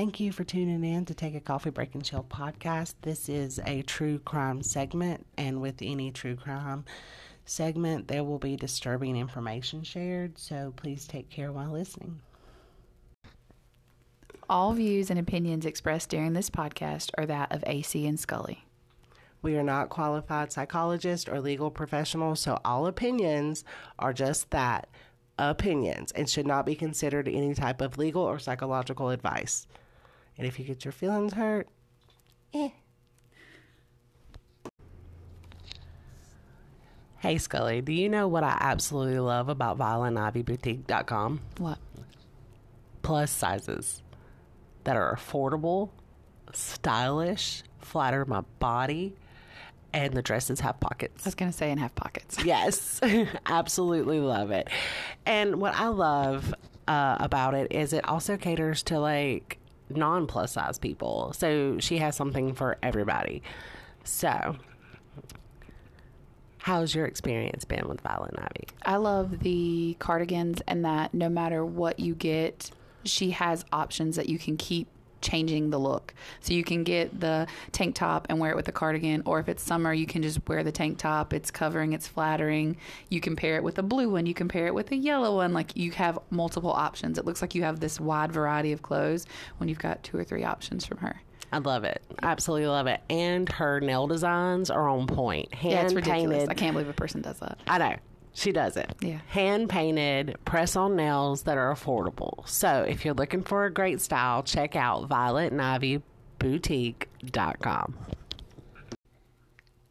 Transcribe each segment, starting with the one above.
Thank you for tuning in to Take a Coffee Break and Chill podcast. This is a true crime segment, and with any true crime segment, there will be disturbing information shared, so please take care while listening. All views and opinions expressed during this podcast are that of AC and Scully. We are not qualified psychologists or legal professionals, so all opinions are just that opinions and should not be considered any type of legal or psychological advice. And if you get your feelings hurt, eh. Hey Scully, do you know what I absolutely love about VioletandIvyBoutique.com? What? Plus sizes that are affordable, stylish, flatter my body, and the dresses have pockets. I was going to say and have pockets. Yes, absolutely love it. And what I love uh, about it is it also caters to like non plus size people. So she has something for everybody. So, how's your experience been with Violet Ivy? I love the cardigans and that no matter what you get, she has options that you can keep changing the look. So you can get the tank top and wear it with the cardigan, or if it's summer, you can just wear the tank top. It's covering, it's flattering. You can pair it with a blue one, you can pair it with a yellow one. Like you have multiple options. It looks like you have this wide variety of clothes when you've got two or three options from her. I love it. Absolutely love it. And her nail designs are on point. Hand yeah, it's ridiculous. painted. I can't believe a person does that. I know. She does it. Yeah. Hand painted, press on nails that are affordable. So if you're looking for a great style, check out Violet and Ivy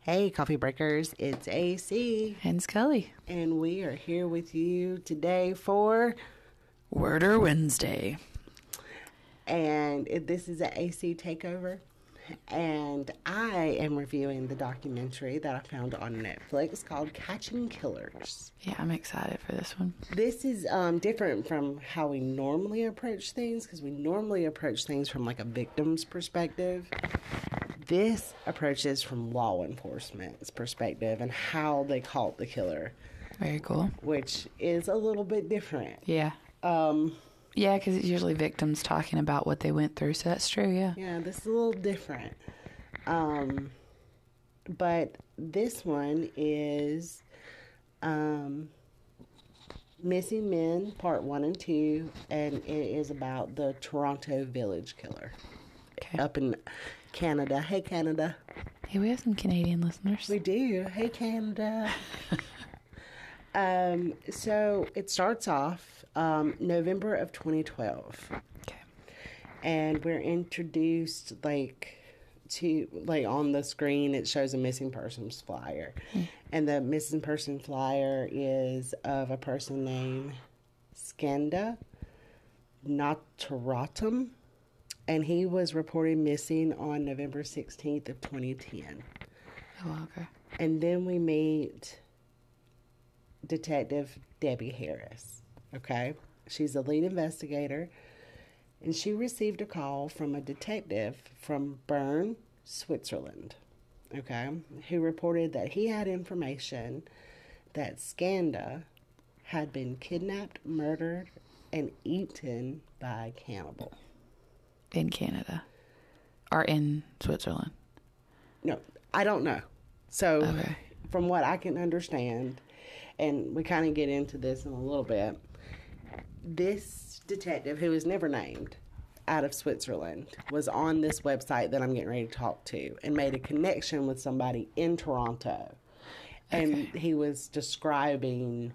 Hey, coffee breakers, it's AC, And Scully. and we are here with you today for, Worder Wednesday. and this is an AC takeover. And I am reviewing the documentary that I found on Netflix called Catching Killers. Yeah, I'm excited for this one. This is um, different from how we normally approach things because we normally approach things from like a victim's perspective. This approaches from law enforcement's perspective and how they caught the killer, Very cool. which is a little bit different. Yeah. Um, Yeah, because it's usually victims talking about what they went through, so that's true, yeah. yeah, this is a little different. Um, but this one is um, Missing Men, Part 1 and 2, and it is about the Toronto Village Killer Okay. up in Canada. Hey, Canada. Hey, we have some Canadian listeners. We do. Hey, Canada. um, so it starts off um, November of 2012. Okay. and we're introduced like to like on the screen it shows a missing persons flyer and the missing person flyer is of a person named Skanda Navaratnam and he was reported missing on november 16th of 2010 Oh, okay. and then we meet Detective Debbie Harris. Okay. She's the lead investigator. And she received a call from a detective from Bern, Switzerland. Okay. Who reported that he had information that Skanda had been kidnapped, murdered, and eaten by a cannibal. In Canada. Or in Switzerland. No, I don't know. So, Okay. from what I can understand, and we kind of get into this in a little bit, this detective, who is never named, out of Switzerland, was on this website that I'm getting ready to talk to and made a connection with somebody in Toronto. And he was describing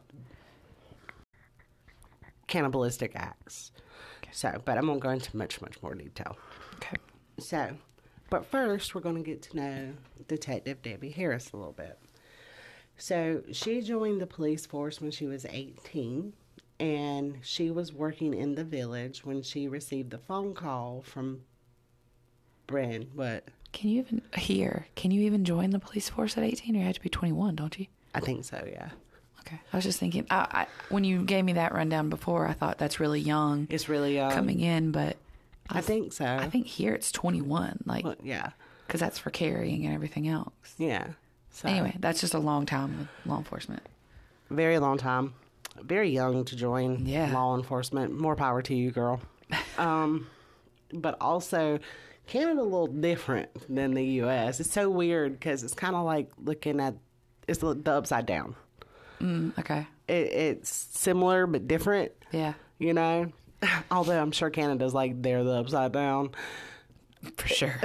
cannibalistic acts. So, but I'm going to go into much, much more detail. Okay. So, but first, we're going to get to know Detective Debbie Harris a little bit. So, she joined the police force when she was 18, and she was working in the village when she received the phone call from Bern. What? Can you even, hear? can you even join the police force at 18 or you have to be 21, don't you? I think so, yeah. Okay. I was just thinking, I, I, when you gave me that rundown before, I thought that's really young It's really um, coming in, but I think so. I think here it's 21, like, Well, yeah, because that's for carrying and everything else. yeah. So, Anyway, that's just a long time with law enforcement. very long time. Very young to join Yeah. law enforcement. More power to you, girl. um, but also Canada a little different than the U.S. It's so weird because it's kind of like looking at it's the upside down. Mm, okay. It, it's similar but different. Yeah. You know, although I'm sure Canada's like they're the upside down. For sure.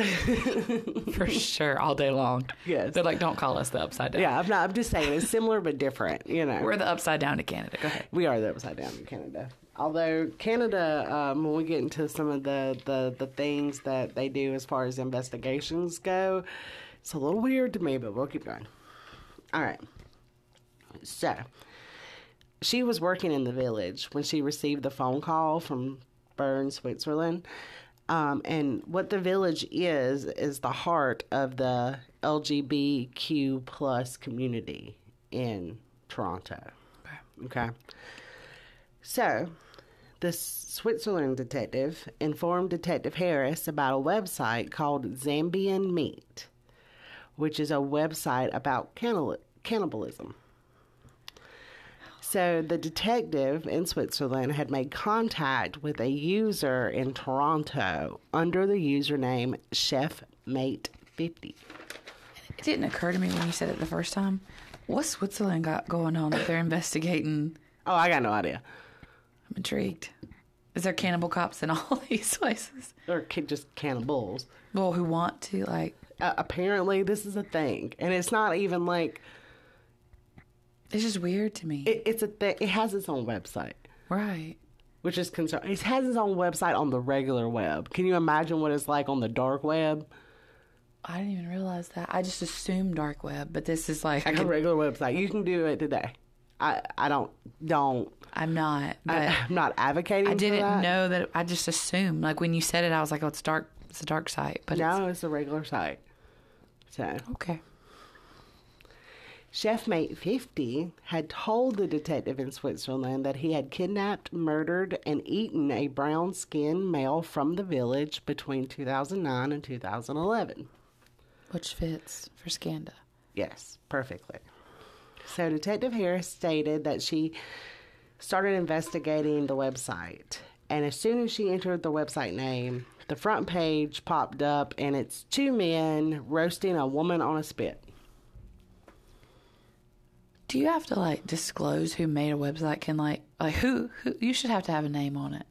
For sure. All day long. Yes. They're like, don't call us the upside down. Yeah, I'm not. I'm just saying it's similar but different. You know, We're the upside down to Canada. Go ahead. we are the upside down in Canada. Although Canada, um, when we get into some of the, the the things that they do as far as investigations go, it's a little weird to me, but we'll keep going. All right. So, she was working in the village when she received the phone call from Bern, Switzerland. Um, and what the village is is the heart of the LGBTQ plus community in Toronto. Okay. So, the Switzerland detective informed Detective Harris about a website called Zambian Meat, which is a website about cannibal- cannibalism. So, the detective in Switzerland had made contact with a user in Toronto under the username ChefMate50. It didn't occur to me when you said it the first time. What's Switzerland got going on that they're investigating? Oh, I got no idea. I'm intrigued. Is there cannibal cops in all these places? Or just cannibals. Well, who want to like? Uh, apparently, this is a thing. And it's not even like It's just weird to me. it, it's a thing. It has its own website. right. which is concern. It has its own website on the regular web. Can you imagine what it's like on the dark web? I didn't even realize that. I just assumed dark web, but this is like I A regular website. You can do it today. I I don't don't. I'm not. I, I'm not advocating. I didn't that. know that. I just assumed. Like when you said it, I was like, "Oh, it's dark. It's a dark site." But No, it's a regular site. So, okay. Chefmate 50 had told the detective in Switzerland that he had kidnapped, murdered, and eaten a brown skinned male from the village between 2009 and 2011. Which fits for Skanda. Yes, perfectly. So Detective Harris stated that she started investigating the website. And as soon as she entered the website name, the front page popped up and it's two men roasting a woman on a spit. Do you have to like disclose who made a website? Can like like who who you should have to have a name on it.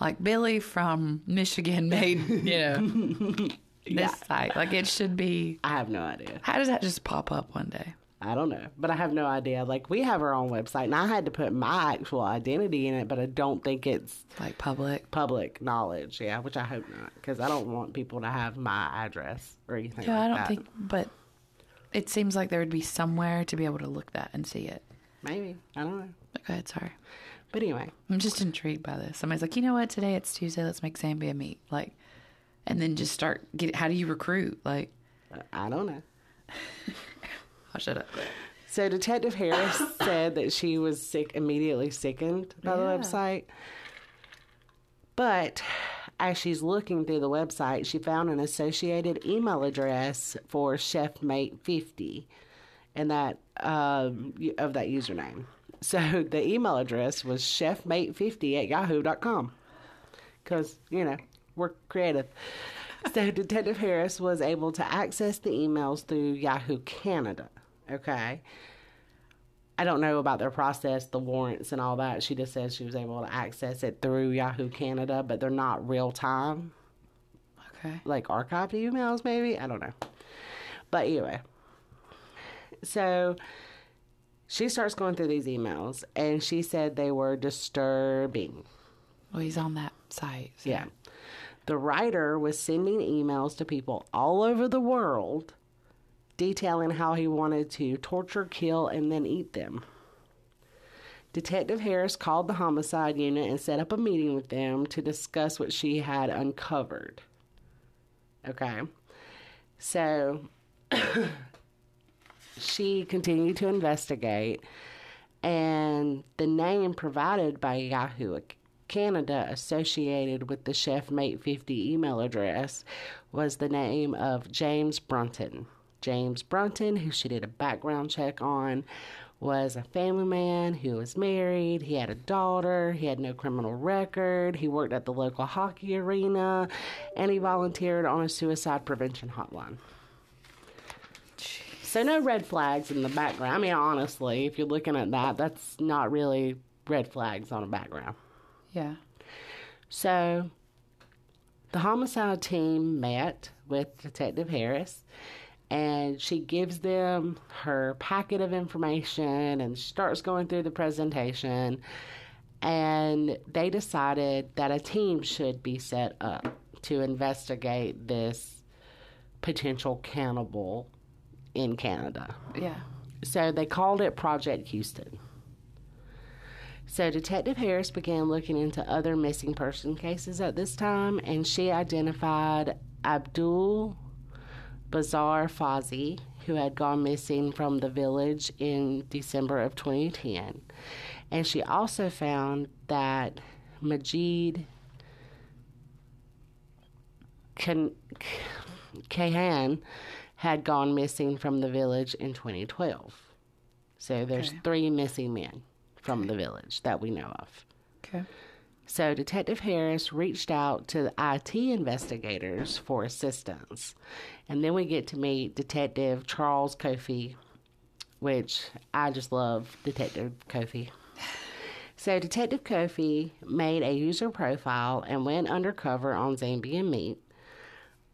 Like Billy from Michigan made, you know, this site. Like it should be. I have no idea. How does that just pop up one day? I don't know. But I have no idea. Like, we have our own website, and I had to put my actual identity in it, but I don't think it's Like public. public knowledge. Yeah, which I hope not, because I don't want people to have my address or anything Yeah, like I don't that. think. But it seems like there would be somewhere to be able to look that and see it. Maybe. I don't know. Go ahead, sorry. But anyway. I'm just intrigued by this. Somebody's like, you know what? Today it's Tuesday. Let's make Zambia meat. Like, and then just start get. How do you recruit? Like, I don't know. I'll shut up. So Detective Harris said that she was sick, immediately sickened by the website. But as she's looking through the website, she found an associated email address for ChefMate50, and that um, of that username. So the email address was chefmate50 at yahoo.com. Because, you know, we're creative. So Detective Harris was able to access the emails through Yahoo Canada. Okay. I don't know about their process, the warrants and all that. She just says she was able to access it through Yahoo Canada, but they're not real time, Okay. like archived emails, maybe. I don't know. But anyway, so she starts going through these emails, and she said they were disturbing. Well, he's on that site. so- Yeah. The writer was sending emails to people all over the world detailing how he wanted to torture, kill, and then eat them. Detective Harris called the homicide unit and set up a meeting with them to discuss what she had uncovered. Okay. So she continued to investigate, and the name provided by Yahoo Canada associated with the Chef Mate 50 email address was the name of James Brunton. James Brunton, who she did a background check on, was a family man who was married. He had a daughter. He had no criminal record. He worked at the local hockey arena, and he volunteered on a suicide prevention hotline. So no red flags in the background. I mean, honestly, if you're looking at that, that's not really red flags on a background. Yeah. So the homicide team met with Detective Harris and she gives them her packet of information and starts going through the presentation and they decided that a team should be set up to investigate this potential cannibal in Canada. Yeah. So they called it Project Houston. So Detective Harris began looking into other missing person cases at this time, and she identified Abdul Basir Faizi, who had gone missing from the village in December of 2010. And she also found that Majeed Kayhan had gone missing from the village in 2012. So there's Okay. three missing men from the village that we know of. Okay. So Detective Harris reached out to the IT investigators for assistance. And then we get to meet Detective Charles Kofi, which I just love Detective Kofi. So Detective Kofi made a user profile and went undercover on Zambian Meat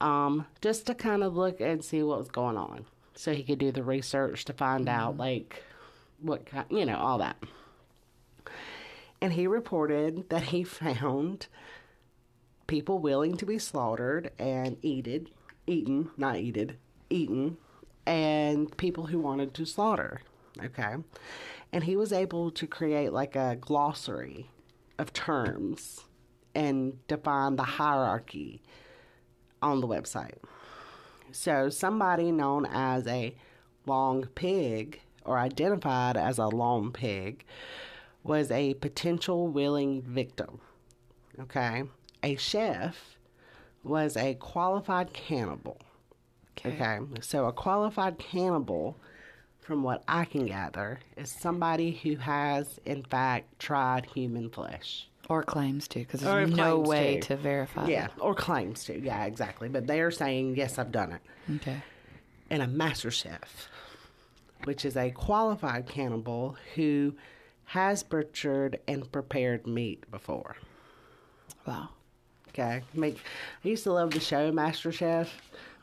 um, just to kind of look and see what was going on. So he could do the research to find out, like, what kind, you know, all that. And he reported that he found people willing to be slaughtered and eated, eaten, not eated, eaten, and people who wanted to slaughter. Okay. And he was able to create like a glossary of terms and define the hierarchy on the website. So somebody known as a long pig or identified as a long pig was a potential willing victim. Okay. A chef was a qualified cannibal. Okay. So a qualified cannibal, from what I can gather, is somebody who has, in fact, tried human flesh. Or claims to, because there's no way to. to verify. Yeah. Or claims to. Yeah, exactly. But they are saying, yes, I've done it. Okay. and a master chef, which is a qualified cannibal who has butchered and prepared meat before. Wow. Okay, Make, I used to love the show Master Chef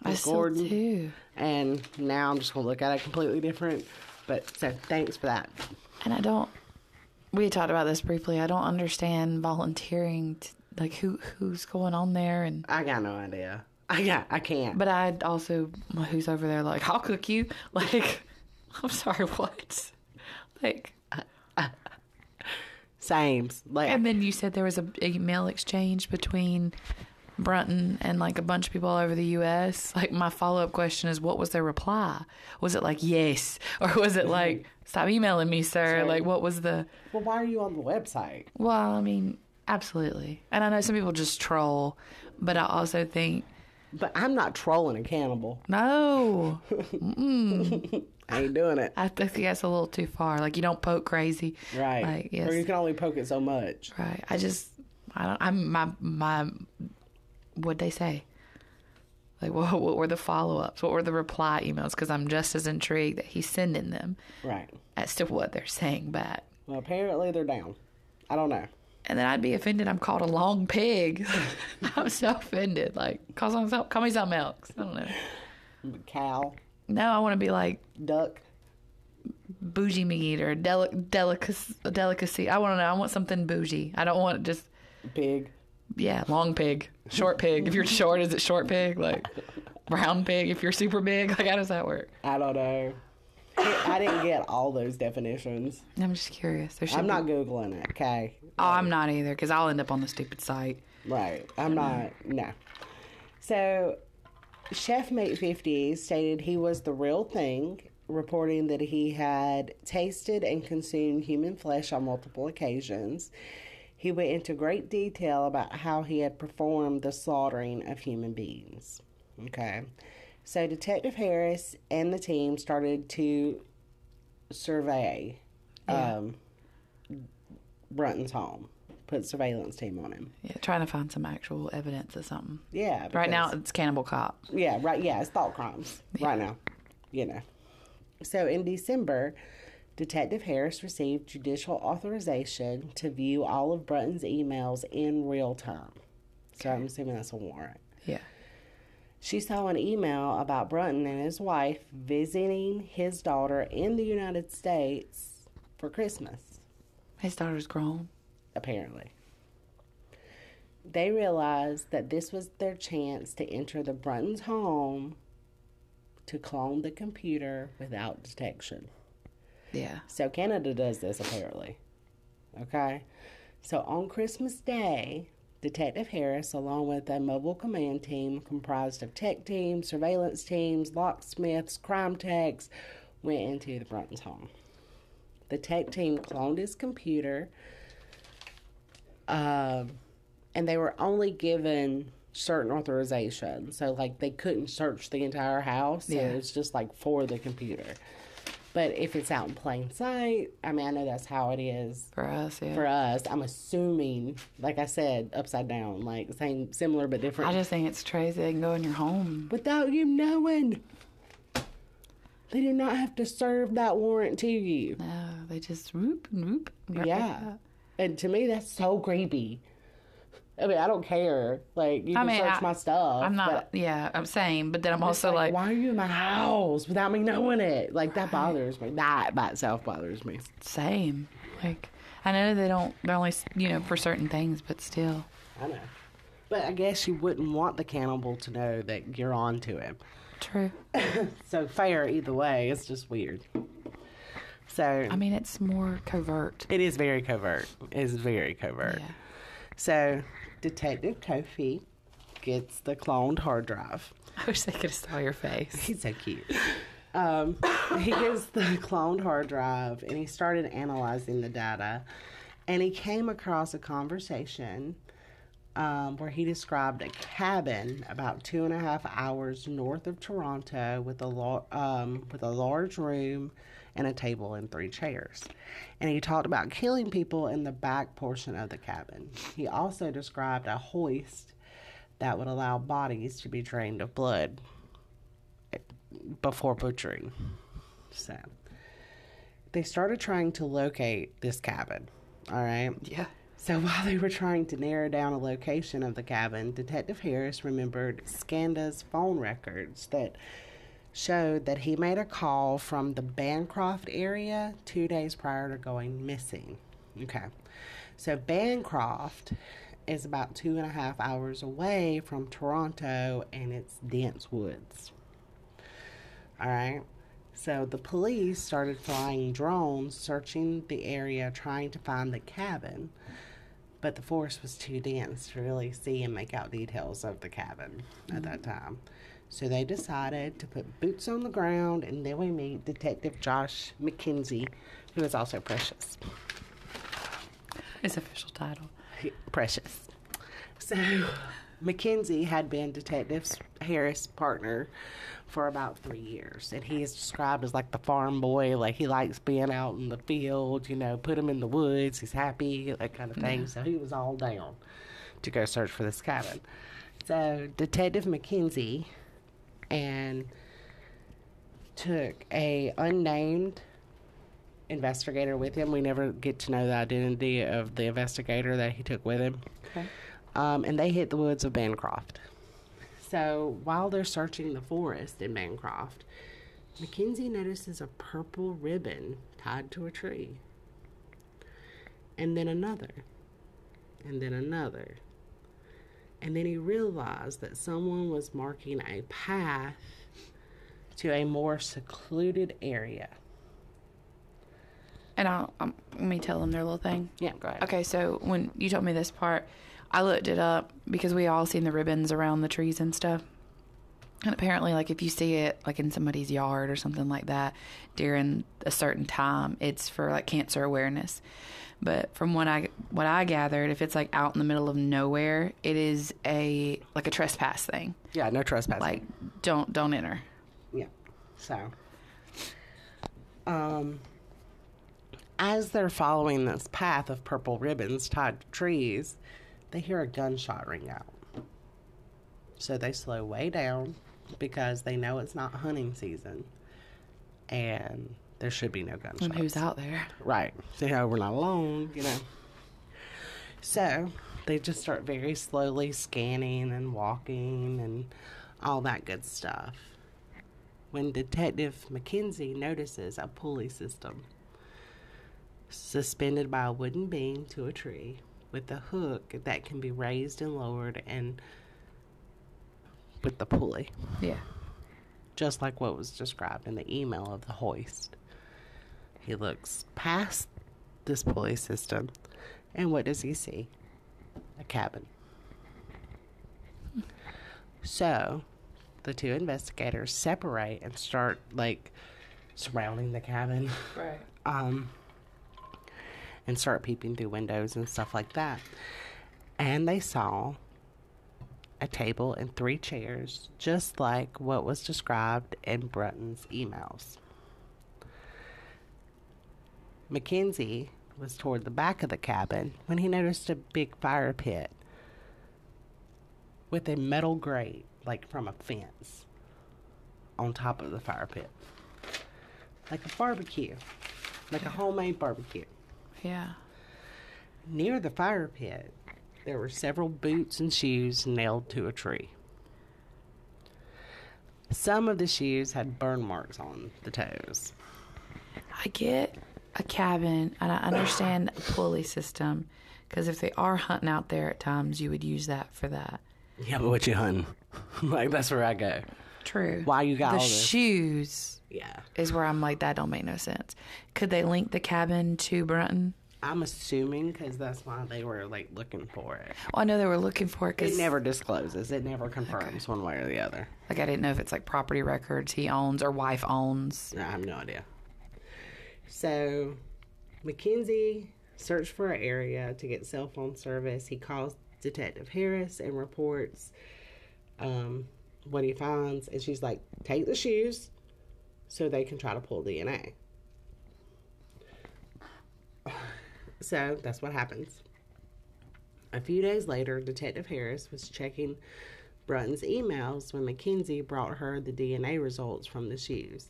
I with still do. and now I'm just gonna look at it completely different. But so thanks for that. And I don't. We talked about this briefly. I don't understand volunteering. To, like who who's going on there and. I got no idea. I got I can't. But I also who's over there like I'll cook you. Like I'm sorry, what? Like Sames like and then you said there was a email exchange between Brunton and like a bunch of people all over the U.S. Like my follow up question is, what was their reply? Was it like yes, or was it mm-hmm. like stop emailing me, sir? So- Like what was the? well, why are you on the website? Well, I mean, absolutely. And I know some people just troll, but I also think But I'm not trolling a cannibal. no. I ain't doing it. I think that's a little too far. Like you don't poke crazy, Right. Like yes, Or you can only poke it so much. right. I just, I don't. I'm my my. What'd they say? Like what? What were the follow ups? What were the reply emails? Because I'm just as intrigued that he's sending them Right. as to what they're saying back. Well, apparently they're down. I don't know. And then I'd be offended. I'm called a long pig. I'm so offended. Like call something, call me something else. I don't know. Cow, No, I want to be like duck. bougie meat or deli- delicacy. delicacy. I want to know. I want something bougie. I don't want just Pig. yeah, long pig, short pig. If you're short, is it short pig? Like brown pig. If you're super big, like how does that work? I don't know. I didn't get all those definitions. I'm just curious. There should I'm be- not googling it. Okay. Oh, I'm not either because I'll end up on the stupid site. Right. I'm not. No. So, Chef Mate 50 stated he was the real thing, reporting that he had tasted and consumed human flesh on multiple occasions. He went into great detail about how he had performed the slaughtering of human beings. Okay. So Detective Harris and the team started to survey Yeah. um, Brunton's home, put surveillance team on him. Yeah, trying to find some actual evidence of something. Yeah. Right now, it's Cannibal Cop. Yeah, right. Yeah, it's thought crimes right now. You know. So in December, Detective Harris received judicial authorization to view all of Brunton's emails in real time. So I'm assuming that's a warrant. Yeah. She saw an email about Brunton and his wife visiting his daughter in the United States for Christmas, His daughter's grown. apparently. They realized that this was their chance to enter the Brunton's home to clone the computer without detection. Yeah. So Canada does this apparently. Okay? So on Christmas Day, Detective Harris, along with a mobile command team comprised of tech teams, surveillance teams, locksmiths, crime techs, went into the Bruntons' home. The tech team cloned his computer, um, and they were only given certain authorizations. So, like, they couldn't search the entire house. So Yeah. it was just like for the computer. But if it's out in plain sight, I mean, I know that's how it is For us, yeah. for us. I'm assuming, like I said, upside down, like same, similar but different, I just think it's crazy they can go in your home. without you knowing. They do not have to serve that warrant to you. No, they just whoop and whoop. Yeah, and to me, that's so creepy. I mean, I don't care. Like you I can mean, search I- my stuff. I'm not, yeah, I'm saying, but then I'm also like, why are you in my house without me knowing it? Like that bothers me. That by itself bothers me. same. Like, I know they don't, they're only, you know, for certain things, but still. I know. But I guess you wouldn't want the cannibal to know that you're on to him. True. So fair either way. It's just weird. So I mean, it's more covert. it is very covert. It's very covert. Yeah. So Detective Kofi gets the cloned hard drive. I wish they could have saw your face. He's so cute. Um, he gets the cloned hard drive and he started analyzing the data. And he came across a conversation um, where he described a cabin about two and a half hours north of Toronto with a lar- um, with a large room and a table and three chairs. And he talked about killing people in the back portion of the cabin. He also described a hoist that would allow bodies to be drained of blood before butchering. So they started trying to locate this cabin. All right. Yeah. So while they were trying to narrow down a location of the cabin, Detective Harris remembered Skanda's phone records that showed that he made a call from the Bancroft area two days prior to going missing. Okay. So Bancroft is about two and a half hours away from Toronto and it's dense woods. All right. So the police started flying drones searching the area trying to find the cabin, but the forest was too dense to really see and make out details of the cabin at that time. So they decided to put boots on the ground, and then we meet Detective Josh McKenzie, who is also Precious. His official title. Precious. So McKenzie had been Detective Harris' partner for about three years, and he is described as like the farm boy. Like he likes being out in the field, you know, put him in the woods. He's happy, that kind of thing. So he was all down to go search for this cabin. So Detective Mackenzie and took a unnamed investigator with him. We never get to know the identity of the investigator that he took with him. Okay. Um, and they hit the woods of Bancroft. So while they're searching the forest in Bancroft, Mackenzie notices a purple ribbon tied to a tree. And then another. And then another. And then he realized that someone was marking a path to a more secluded area. And I'll, um, let me tell them their little thing. Yeah, go ahead. Okay, so when you told me this part, I looked it up because we all seen the ribbons around the trees and stuff. And apparently, like if you see it like in somebody's yard or something like that during a certain time, it's for like cancer awareness. But from what I what I gathered, if it's like out in the middle of nowhere, it is a like a trespass thing. Yeah, no trespassing. Like don't don't enter. Yeah. So, um, as they're following this path of purple ribbons tied to trees, they hear a gunshot ring out. So they slow way down because they know it's not hunting season, and there should be no gunshots. And who's out there? Right. So you know, we're not alone, you know. So they just start very slowly scanning and walking and all that good stuff. When Detective McKenzie notices a pulley system suspended by a wooden beam to a tree with a hook that can be raised and lowered and with the pulley, Yeah. just like what was described in the email of the hoist. He looks past this pulley system, and what does he see? A cabin. So, the two investigators separate and start like surrounding the cabin, Right. um, and start peeping through windows and stuff like that. And they saw a table and three chairs, just like what was described in Brunton's emails. Mackenzie was toward the back of the cabin when he noticed a big fire pit with a metal grate, like from a fence, on top of the fire pit. Like a barbecue, like a homemade barbecue. Yeah. Near the fire pit, there were several boots and shoes nailed to a tree. Some of the shoes had burn marks on the toes. I get a cabin and I understand a pulley system because if they are hunting out there at times, you would use that for that. Yeah, but what you hunting? like that's where I go. True. Why you got the all this? shoes Yeah, is where I'm like that don't make no sense. Could they link the cabin to Brunton? I'm assuming because that's why they were like looking for it. Well, I know they were looking for it because It never discloses. It never confirms one way or the other. like I didn't know if it's like property records he owns or wife owns. I have no idea. So, McKenzie searched for an area to get cell phone service. He calls Detective Harris and reports um, what he finds. And she's like, take the shoes so they can try to pull DNA. So, that's what happens. A few days later, Detective Harris was checking Brunton's emails when McKenzie brought her the DNA results from the shoes.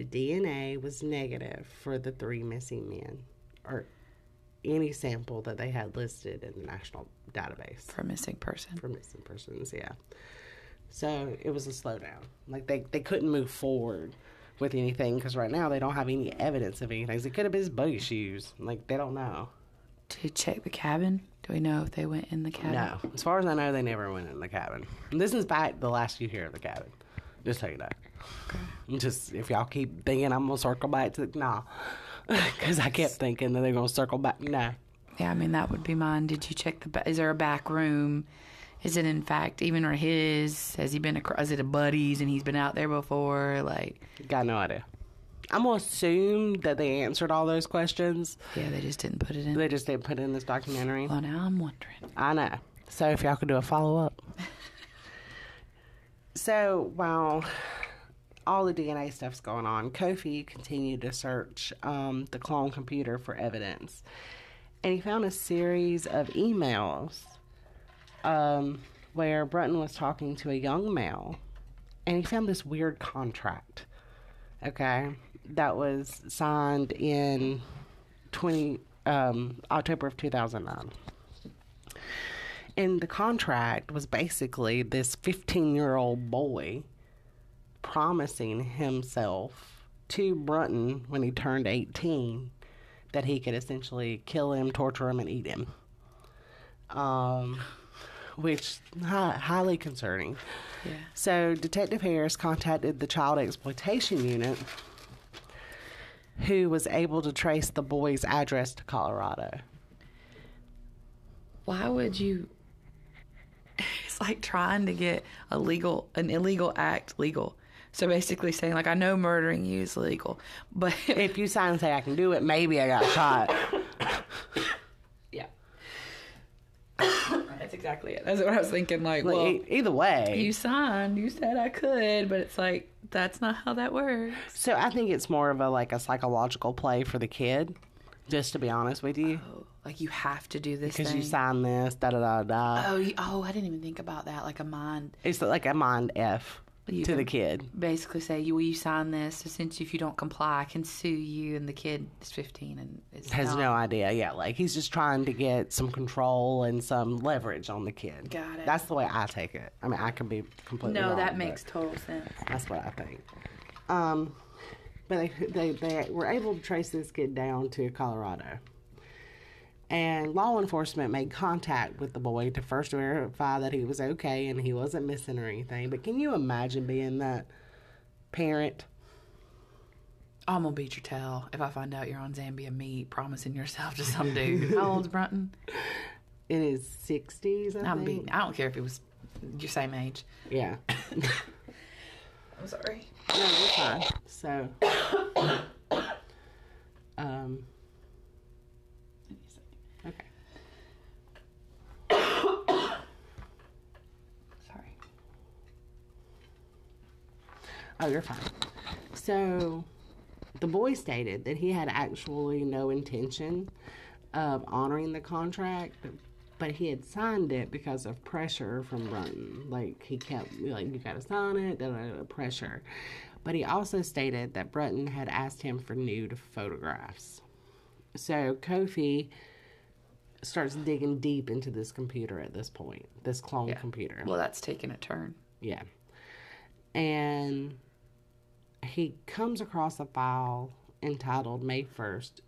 The DNA was negative for the three missing men, or any sample that they had listed in the national database For missing person. for missing persons. Yeah. So it was a slowdown. Like they, they couldn't move forward with anything because right now they don't have any evidence of anything. It could have been his buggy shoes. Like they don't know. To check the cabin? Do we know if they went in the cabin? No, as far as I know, they never went in the cabin. And this is back the last you hear of the cabin. Just tell you know. Just if y'all keep thinking I'm gonna circle back to nah, because I kept thinking that they're gonna circle back. No, Yeah, I mean that would be mine. Did you check the? Ba- is there a back room? Is it in fact even or his? Has he been across? Is it a buddy's and he's been out there before? Like, got no idea. I'm gonna assume that they answered all those questions. yeah, they just didn't put it in. They just didn't put it in this documentary. Well, now I'm wondering. I know. So if y'all could do a follow up. so while all the DNA stuff's going on, Kofi continued to search um, the clone computer for evidence. And he found a series of emails um, where Brunton was talking to a young male. And he found this weird contract, okay, that was signed in 20, um, October of 2009 and the contract was basically this 15 year old boy promising himself to Brunton when he turned 18 that he could essentially kill him, torture him, and eat him. Um, which hi- highly concerning. Yeah. So Detective Harris contacted the child exploitation unit, who was able to trace the boy's address to Colorado. Why would you? it's like trying to get a legal, an illegal act legal. So basically saying like, I know murdering you is legal, but If you sign and say I can do it, maybe I got shot. yeah, that's exactly it. That's what I was thinking. Like, well, either way. you signed, you said I could, but it's like that's not how that works. so I think it's more of a like a psychological play for the kid. Just to be honest with you, Oh, like you have to do this because you signed this, da da da da. oh, you, oh, I didn't even think about that. Like a mind. It's like a mind f You to the kid. basically say, "You will you sign this? Since if you don't comply, I can sue you." And the kid is fifteen and is Has not. no idea. Yeah, like he's just trying to get some control and some leverage on the kid. Got it. That's the way I take it. I mean, I can be completely No, wrong, that makes total sense. That's what I think. Um, but they, they they were able to trace this kid down to Colorado, and law enforcement made contact with the boy to first verify that he was okay and he wasn't missing or anything. But can you imagine being that parent? I'm gonna beat your tail if I find out you're on Zambia meat, promising yourself to some dude. How old's Brunton? In his sixties, I I'm think. I don't care if he was your same age. Yeah. I'm sorry. No, you're fine. So, um, Oh, you're fine. So, the boy stated that he had actually no intention of honoring the contract, but he had signed it because of pressure from Brunton. Like, he kept, like, you gotta sign it, da, da, da, pressure. But he also stated that Brunton had asked him for nude photographs. So, Kofi starts digging deep into this computer at this point, this clone computer. Well, that's taking a turn. Yeah. And he comes across a file entitled May 1st,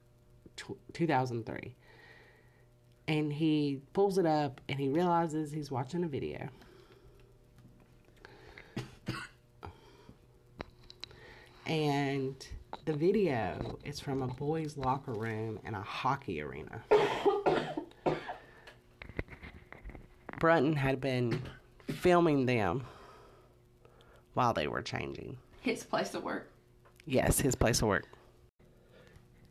tw 2003. And he pulls it up and he realizes he's watching a video. And the video is from a boys' locker room in a hockey arena. Brunton had been filming them while they were changing. His place of work. Yes, his place of work.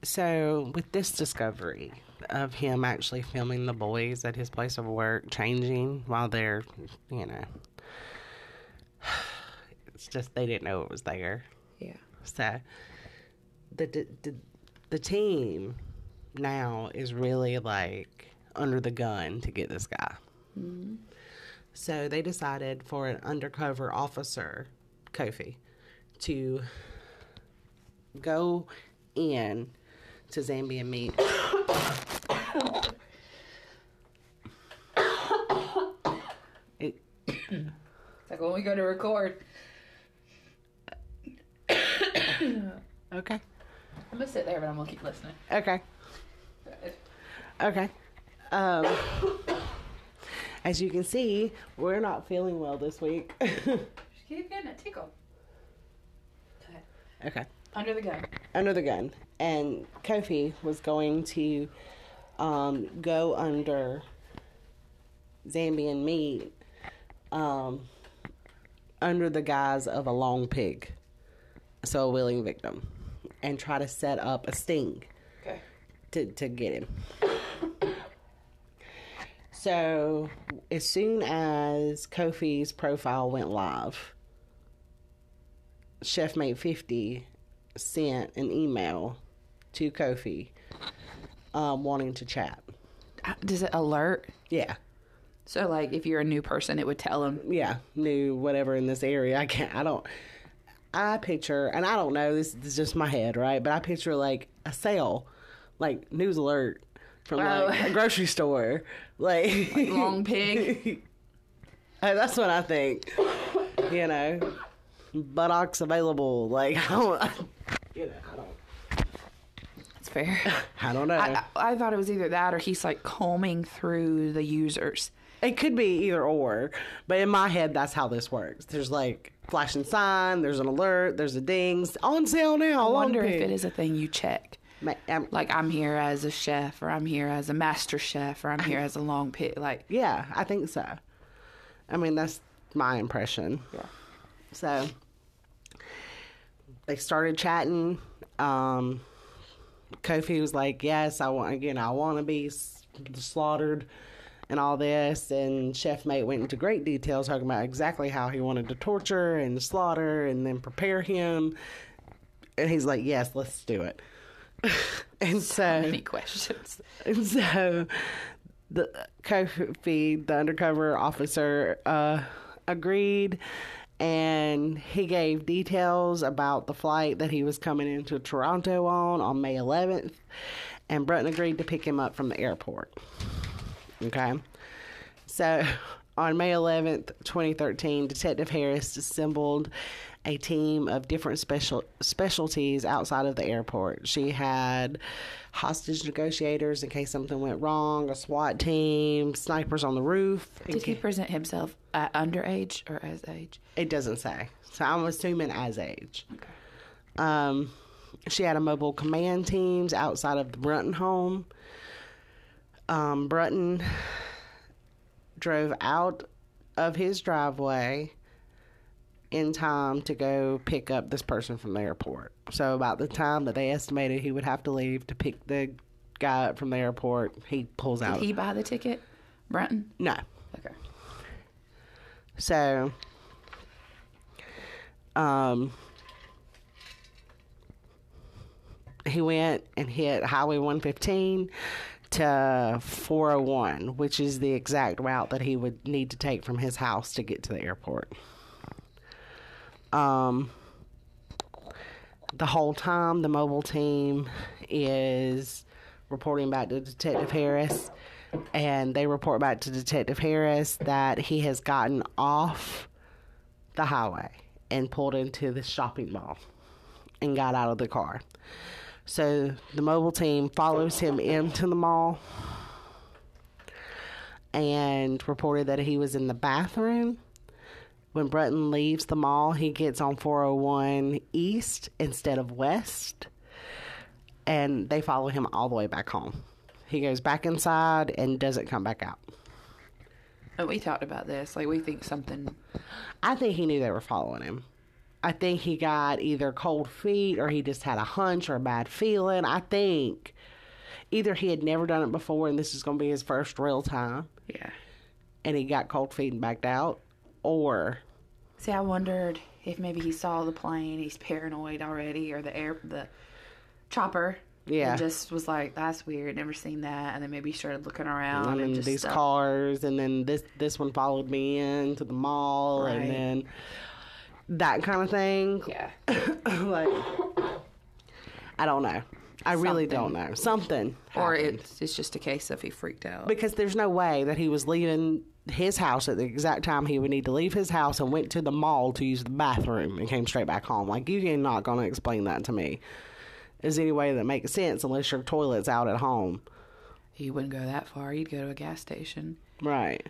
So, with this discovery of him actually filming the boys at his place of work changing while they're, you know, it's just they didn't know it was there. Yeah. So, the the the, the team now is really like under the gun to get this guy. Mm-hmm. So they decided for an undercover officer, Kofi, to go in to Zambia meet. It, It's like when we go to record. okay. I'm gonna sit there, but I'm gonna keep listening. Okay. Okay. Um, as you can see, we're not feeling well this week. Just keep getting a tickle. Okay. Under the gun. Under the gun. And Kofi was going to um, go under Zambian meat um, under the guise of a long pig, so a willing victim, and try to set up a sting. Okay. to, to get him. So, as soon as Kofi's profile went live, Chefmate 50 sent an email to Kofi um, wanting to chat. Uh, Does it alert? Yeah, So, like, if you're a new person, it would tell them. yeah, new whatever in this area. I can't, I don't, I picture, and I don't know, this is just my head, right? But I picture like a sale, like news alert from like a grocery store. Like, Long pig. That's what I think. You know, buttocks available. Like I don't, you know, I don't, That's fair. I don't know. I, I, I thought it was either that or he's like combing through the users. it could be either or, but in my head, that's how this works. There's like flashing sign. There's an alert. There's a dings on sale now. I wonder long if it is a thing you check. Ma- um, Like, I'm here as a chef, or I'm here as a master chef, or I'm here as a long pit. Like, yeah, I think so. I mean, that's my impression. Yeah. So they started chatting. Um, Kofi was like, "Yes, I want again. I want to be slaughtered." And all this, and Chef Mate went into great detail talking about exactly how he wanted to torture and slaughter and then prepare him. And he's like, "Yes, let's do it." and so, Any questions? and so the Kofi, the undercover officer, uh, agreed and he gave details about the flight that he was coming into Toronto on on May 11th. And Brunton agreed to pick him up from the airport. Okay. So on May 11th, 2013, Detective Harris assembled a team of different special specialties outside of the airport. She had hostage negotiators in case something went wrong, a SWAT team, snipers on the roof. Did he present himself at underage or as age? It doesn't say. So I'm assuming as age. Okay. Um, she had a mobile command teams outside of the Brunton home. Um, Brunton drove out of his driveway in time to go pick up this person from the airport. So about the time that they estimated he would have to leave to pick the guy up from the airport, he pulls out. Did he buy the ticket? Brunton? no. Okay. So, um, he went and hit Highway 115 to 401, which is the exact route that he would need to take from his house to get to the airport. Um, the whole time, the mobile team is reporting back to Detective Harris, and they report back to Detective Harris that he has gotten off the highway and pulled into the shopping mall and got out of the car. So the mobile team follows him into the mall and reported that he was in the bathroom. When Brunton leaves the mall, he gets on 401 East instead of West, and they follow him all the way back home. He goes back inside and doesn't come back out. And we talked about this. Like, we think something. I think he knew they were following him. I think he got either cold feet or he just had a hunch or a bad feeling. I think either he had never done it before and this is going to be his first real time Yeah. and he got cold feet and backed out, or See, I wondered if maybe he saw the plane, he's paranoid already, or the air, the chopper. Yeah. And just was like, that's weird, never seen that. And then maybe he started looking around and just these stuff. cars and then this this one followed me into the mall Right. and then that kind of thing. Yeah. like I don't know. I really don't know. Something. Or happened. it's, it's just a case of he freaked out. because there's no way that he was leaving his house at the exact time he would need to leave his house and went to the mall to use the bathroom and came straight back home. Like you're not going to explain that to me. Is any way that makes sense unless your toilet's out at home, he wouldn't go that far. He'd go to a gas station. right?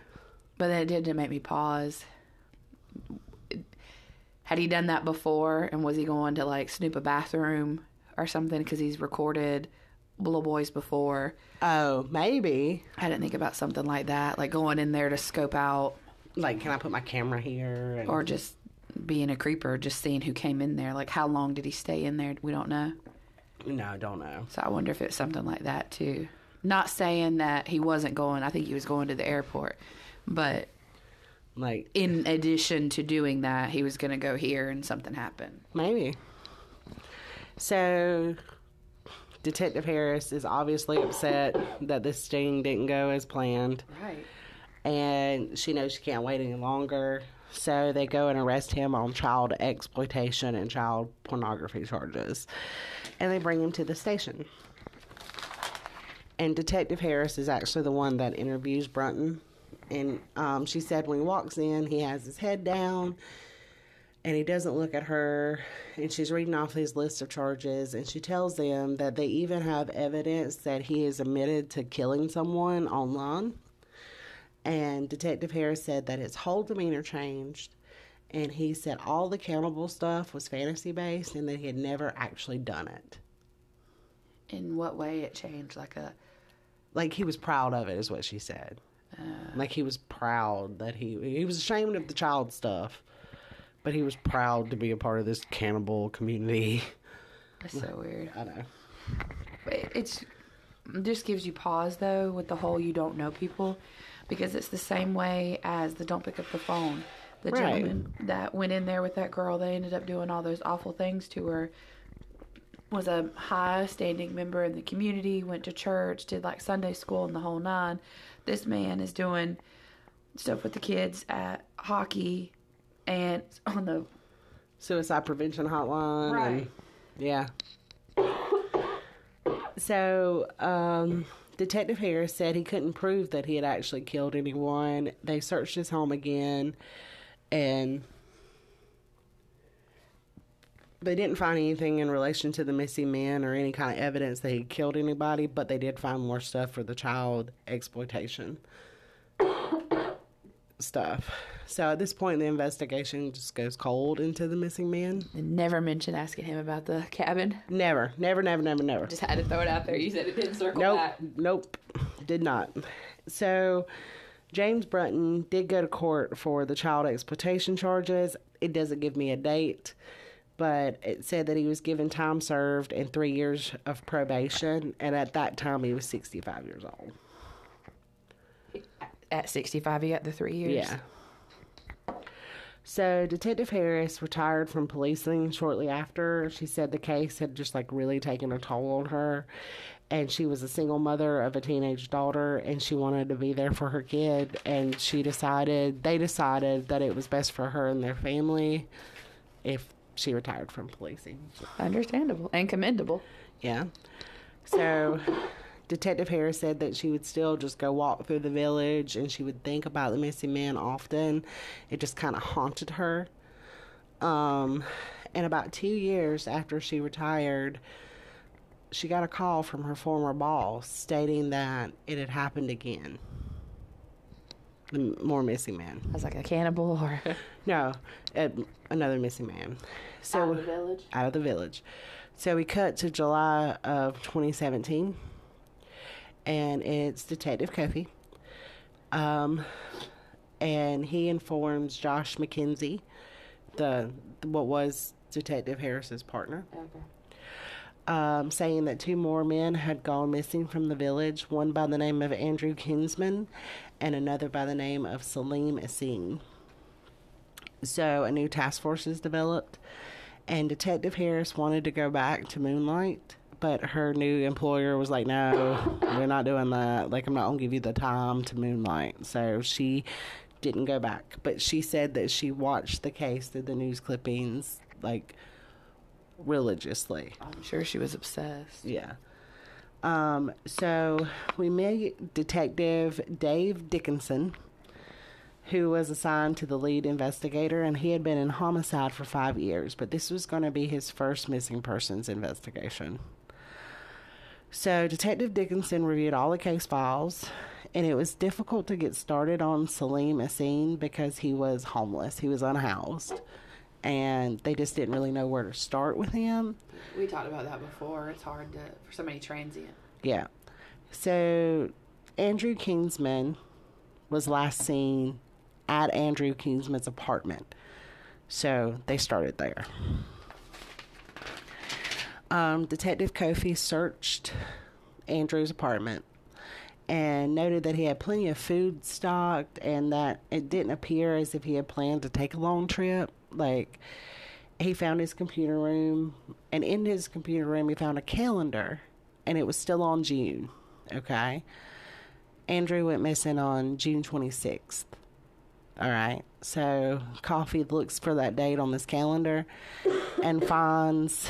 But that didn't make me pause. Had he done that before, and was he going to like snoop a bathroom or something? Because he's recorded little boys before. Oh, maybe. I didn't think about something like that, like going in there to scope out, Like, can I put my camera here? And, or just being a creeper, just seeing who came in there. Like, how long did he stay in there? We don't know. no, I don't know. So I wonder if it's something like that too. Not saying that he wasn't going. I think he was going to the airport, but Like, in addition to doing that, he was going to go here, and something happened. maybe. So, Detective Harris is obviously upset that this sting didn't go as planned. Right. and she knows she can't wait any longer. So they go and arrest him on child exploitation and child pornography charges. And they bring him to the station. And Detective Harris is actually the one that interviews Brunton. And um, she said when he walks in, he has his head down and he doesn't look at her. And she's reading off his list of charges. And she tells them that they even have evidence that he is admitted to killing someone online. And Detective Harris said that his whole demeanor changed. And he said all the cannibal stuff was fantasy based and that he had never actually done it. In what way it changed? Like a Like he was proud of it, is what she said. Oh. like he was proud that he he was ashamed of the child stuff, but he was proud to be a part of this cannibal community. That's so weird. I know. But it's it just gives you pause though with the whole you don't know people because it's the same way as the don't pick up the phone. The Right. gentleman that went in there with that girl that ended up doing all those awful things to her was a high standing member in the community, went to church, did like Sunday school and the whole nine. This man is doing stuff with the kids at hockey and on the Suicide prevention hotline. Right. and- yeah. So, um, Detective Harris said he couldn't prove that he had actually killed anyone. They searched his home again, and they didn't find anything in relation to the missing men or any kind of evidence that he killed anybody, but they did find more stuff for the child exploitation stuff. So at this point, the investigation just goes cold into the missing men. never mentioned asking him about the cabin. Never, never, never, never, never. Just had to throw it out there. You said it didn't circle Nope, back. nope, did not. So, James Brunton did go to court for the child exploitation charges. It doesn't give me a date, but it said that he was given time served and three years of probation, and at that time he was 65 years old. At 65, he got the three years. Yeah. So Detective Harris retired from policing shortly after. She said the case had just like really taken a toll on her. And she was a single mother of a teenage daughter and she wanted to be there for her kid. And she decided, they decided that it was best for her and their family if she retired from policing. Understandable and commendable. Yeah. So Detective Harris said that she would still just go walk through the village and she would think about the missing man often. It just kind of haunted her. Um, and about two years after she retired, she got a call from her former boss stating that it had happened again. The more missing man. I was like a cannibal or No, another missing man. So village. out of the village. So we cut to July of 2017, and it's Detective Kofi. Um, and he informs Josh McKenzie, the what was Detective Harris's partner, um, saying that two more men had gone missing from the village. One by the name of Andrew Kinsman, and another by the name of Selim Esen. So a new task force is developed, and Detective Harris wanted to go back to Moonlight, but her new employer was like, "No, we're not doing that. Like, I'm not gonna give you the time to Moonlight." So she didn't go back, but she said that she watched the case through the news clippings, like religiously. I'm sure she was obsessed. Yeah. Um, so we met Detective Dave Dickinson, who was assigned to the lead investigator, and he had been in homicide for five years, but this was going to be his first missing persons investigation. So Detective Dickinson reviewed all the case files, and it was difficult to get started on Selim Esen because he was homeless, he was unhoused, and they just didn't really know where to start with him. We talked about that before. It's hard to for somebody transient. Yeah. So Andrew Kinsman was last seen at Andrew Kinsman's apartment. So they started there. Um, Detective Kofi searched Andrew's apartment and noted that he had plenty of food stocked and that it didn't appear as if he had planned to take a long trip. Like, he found his computer room, and in his computer room, he found a calendar, and it was still on June. Okay. Andrew went missing on June 26th. All right. So, Coffee looks for that date on this calendar and finds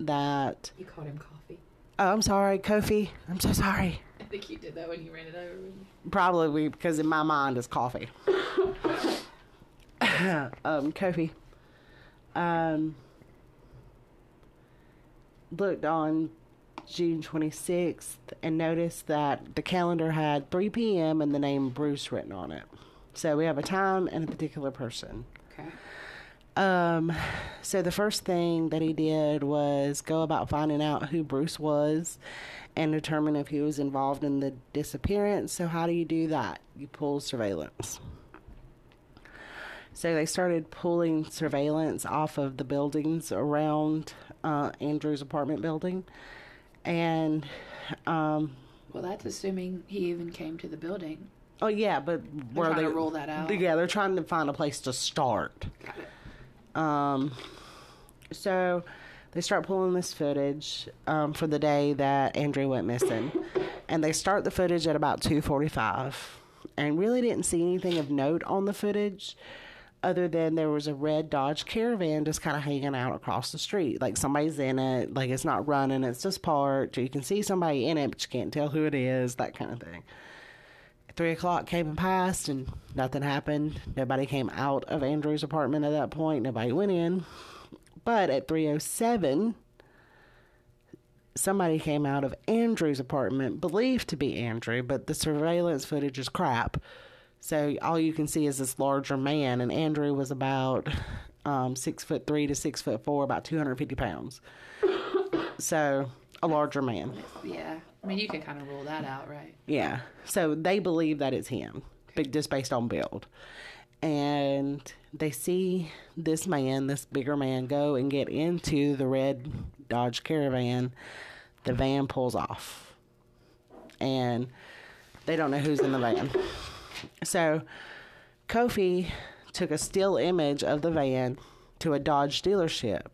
that. You called him coffee. Oh, I'm sorry, Kofi. I'm so sorry. I think you did that when you ran it over. Probably because in my mind it's coffee. um, Kofi. Um, looked on June 26th and noticed that the calendar had 3 p.m. and the name Bruce written on it. So we have a time and a particular person. Okay. Um, so the first thing that he did was go about finding out who Bruce was and determine if he was involved in the disappearance. So how do you do that? You pull surveillance. So they started pulling surveillance off of the buildings around uh, Andrew's apartment building, and um, Well, that's assuming he even came to the building. oh yeah, but where trying they to rule that out. Yeah, they're trying to find a place to start. Got it. Um, so they start pulling this footage um, for the day that Andrew went missing, and they start the footage at about two forty-five, and really didn't see anything of note on the footage, other than there was a red Dodge Caravan just kind of hanging out across the street, like somebody's in it, like it's not running, it's just parked. You can see somebody in it, but you can't tell who it is, that kind of thing. Three o'clock came and passed, and nothing happened. Nobody came out of Andrew's apartment at that point. Nobody went in. But at 307, somebody came out of Andrew's apartment, believed to be Andrew, but the surveillance footage is crap. So all you can see is this larger man, and Andrew was about um, six foot three to six foot four, about 250 pounds. So a larger man. Yeah. I mean, you can kind of rule that out, right? Yeah. So they believe that it's him, but just based on build. And they see this man, this bigger man, go and get into the red Dodge Caravan. The van pulls off. And they don't know who's in the van. So Kofi took a still image of the van to a Dodge dealership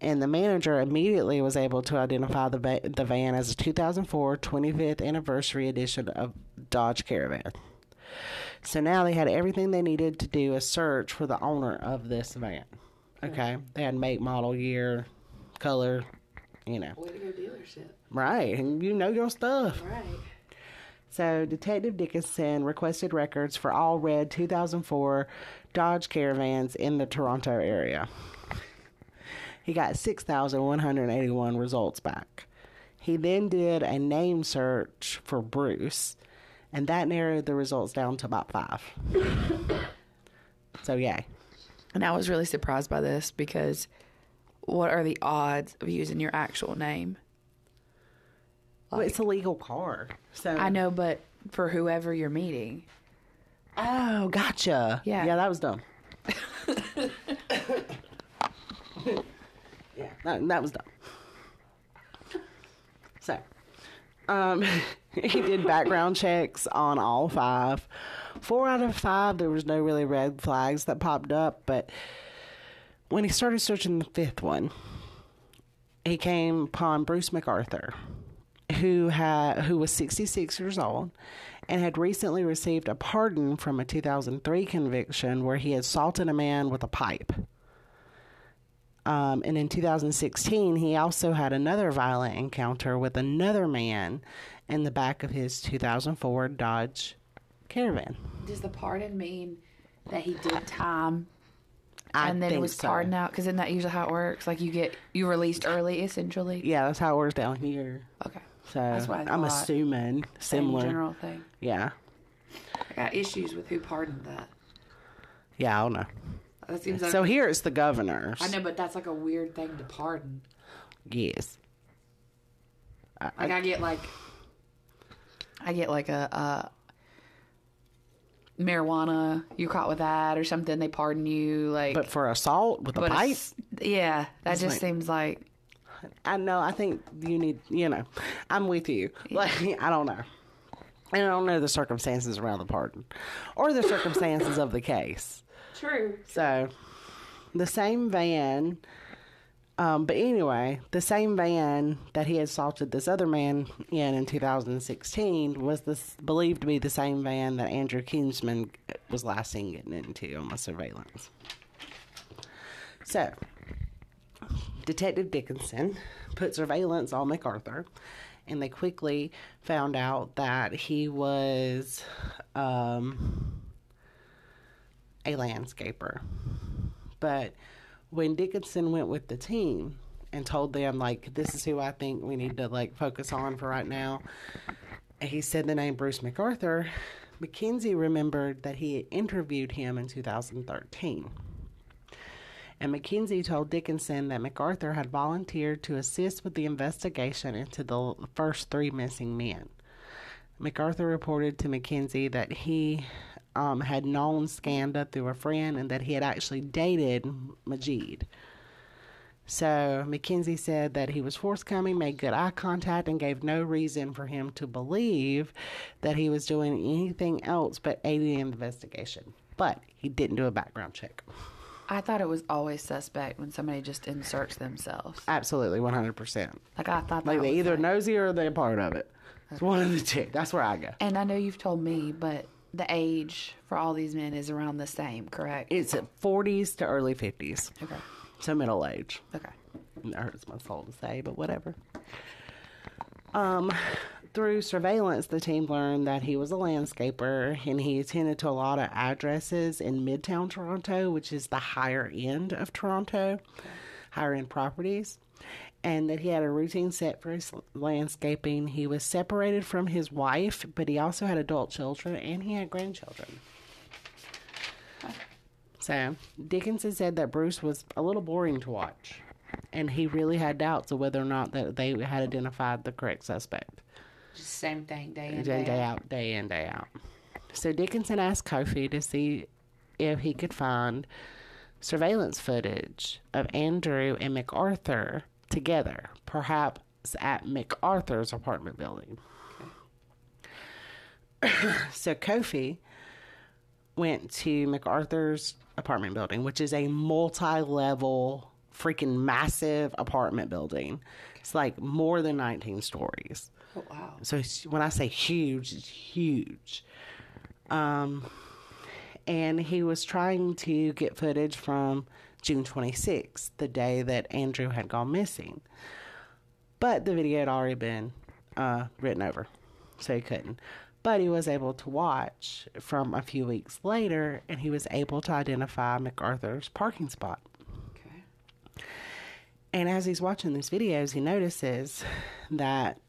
and the manager immediately was able to identify the, va- the van as a 2004 25th anniversary edition of Dodge Caravan. So now they had everything they needed to do a search for the owner of this van. Okay, they had make, model, year, color, you know. Way to go, dealership. Right, and you know your stuff. Right. So Detective Dickinson requested records for all red 2004 Dodge Caravans in the Toronto area. He got 6,181 results back. He then did a name search for Bruce, and that narrowed the results down to about five. so, yay. And I was really surprised by this because what are the odds of using your actual name? Well, it's a legal car. So I know, but for whoever you're meeting. Oh, gotcha. Yeah. Yeah, that was dumb. that, that was dumb. So, um, he did background checks on all five. Four out of five, there was no really red flags that popped up, but when he started searching the fifth one, he came upon Bruce McArthur, who had who was 66 years old and had recently received a pardon from a 2003 conviction where he assaulted a man with a pipe. Um, and in 2016, he also had another violent encounter with another man in the back of his 2004 Dodge Caravan. Does the pardon mean that he did time I and then it was so. pardoned out? Because isn't that usually how it works? Like you get you released early, essentially. Yeah, that's how it works down here. Okay. So That's what I I'm thought. assuming Same similar. general thing. Yeah, I got issues with who pardoned that. yeah, I don't know. That seems like So here it's the governors. I know, but that's like a weird thing to pardon. Yes. I, Like I get like I get like a, uh marijuana. You caught with that or something? They pardon you. Like, but for assault with a but pipe, it's- yeah, that It's just like- seems like I know. I think you need. You know, I'm with you. Like I don't know. And I don't know the circumstances around the pardon, or the circumstances of the case. True. So, the same van. Um, but anyway, the same van that he had assaulted this other man in in 2016 was this believed to be the same van that Andrew Kinsman was last seen getting into on the surveillance. So, Detective Dickinson put surveillance on McArthur, and they quickly found out that he was um, a landscaper. But when Dickinson went with the team and told them, like, this is who I think we need to, like, focus on for right now, he said the name Bruce McArthur. Mackenzie remembered that he had interviewed him in 2013. And Mackenzie told Dickinson that McArthur had volunteered to assist with the investigation into the first three missing men. McArthur reported to Mackenzie that he um, had known Skanda through a friend and that he had actually dated Majeed. So Mackenzie said that he was forthcoming, made good eye contact, and gave no reason for him to believe that he was doing anything else but aiding the investigation. But he didn't do a background check. I thought it was always suspect when somebody just inserts themselves. Absolutely, 100%. Like I thought, Like they either like- nosy or they're part of it. It's one of the two. That's where I go. And I know you've told me, but the age for all these men is around the same, correct? It's at 40s to early 50s, okay. so middle age. Okay. That hurts my soul to say, but whatever. Um, through surveillance, the team learned that he was a landscaper and he attended to a lot of addresses in Midtown Toronto, which is the higher end of Toronto, higher end properties, and that he had a routine set for his landscaping. He was separated from his wife, but he also had adult children and he had grandchildren. So, Dickinson said that Bruce was a little boring to watch, and he really had doubts of whether or not that they had identified the correct suspect. Just same thing, day in, Day, day out, day in, day out. So Dickinson asked Kofi to see if he could find surveillance footage of Andrew and McArthur together, perhaps at McArthur's apartment building. so Kofi went to McArthur's apartment building, which is a multi level, freaking massive apartment building. It's like more than 19 stories. Oh, wow. So when I say huge, it's huge. Um, and he was trying to get footage from June 26th, the day that Andrew had gone missing. But the video had already been uh, written over, so he couldn't. But he was able to watch from a few weeks later, and he was able to identify McArthur's parking spot. Okay. And as he's watching these videos, he notices that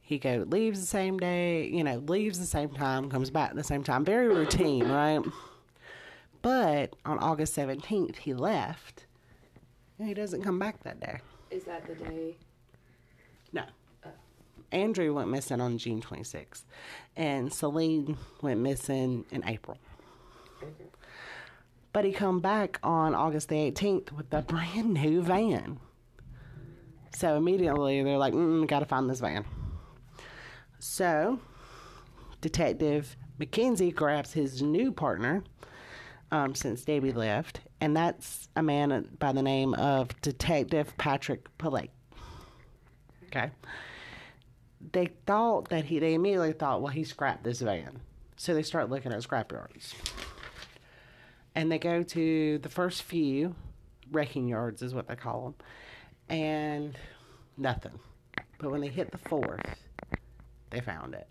he go leaves the same day, you know, leaves the same time, comes back at the same time. Very routine, right? But on August 17th, he left. And he doesn't come back that day. Is that the day? No. Andrew went missing on June 26th. And Celine went missing in April. But he come back on August the 18th with a brand new van. So immediately they're like, mm, gotta find this van. So Detective McKenzie grabs his new partner um, since Davy left, and that's a man by the name of Detective Patrick Pillay. Okay. They thought that he, they immediately thought, well, he scrapped this van. So they start looking at scrapyards. And they go to the first few wrecking yards, is what they call them, and nothing. But when they hit the fourth, they found it.